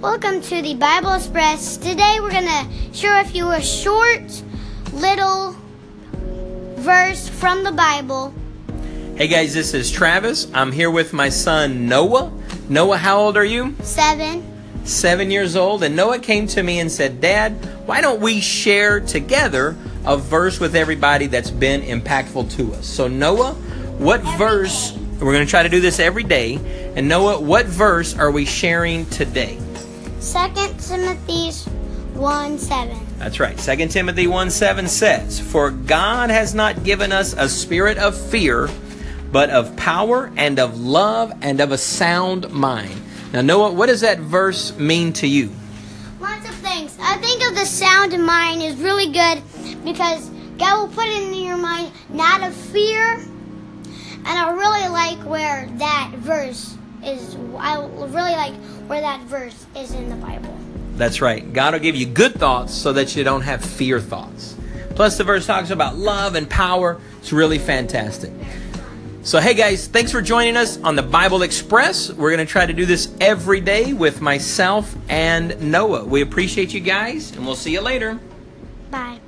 Welcome to the Bible Express. Today we're going to share with you a short little verse from the Bible. Hey guys, this is Travis. I'm here with my son Noah. Noah, how old are you? Seven. Seven years old. And Noah came to me and said, Dad, why don't we share together a verse with everybody that's been impactful to us? So, Noah, what Every verse? day. We're going to try to do this every day. And Noah, what verse are we sharing today? Second Timothy 1 7. That's right. Second Timothy 1 7 says, For God has not given us a spirit of fear, but of power and of love and of a sound mind. Now, Noah, what does that verse mean to you? Lots of things. I think of the sound mind is really good because God will put it in your mind not of fear. And I really like where that verse is. I really like where that verse is in the Bible. That's right. God will give you good thoughts so that you don't have fear thoughts. Plus, the verse talks about love and power. It's really fantastic. So, hey guys, thanks for joining us on the Bible Express. We're going to try to do this every day with myself and Noah. We appreciate you guys, and we'll see you later. Bye.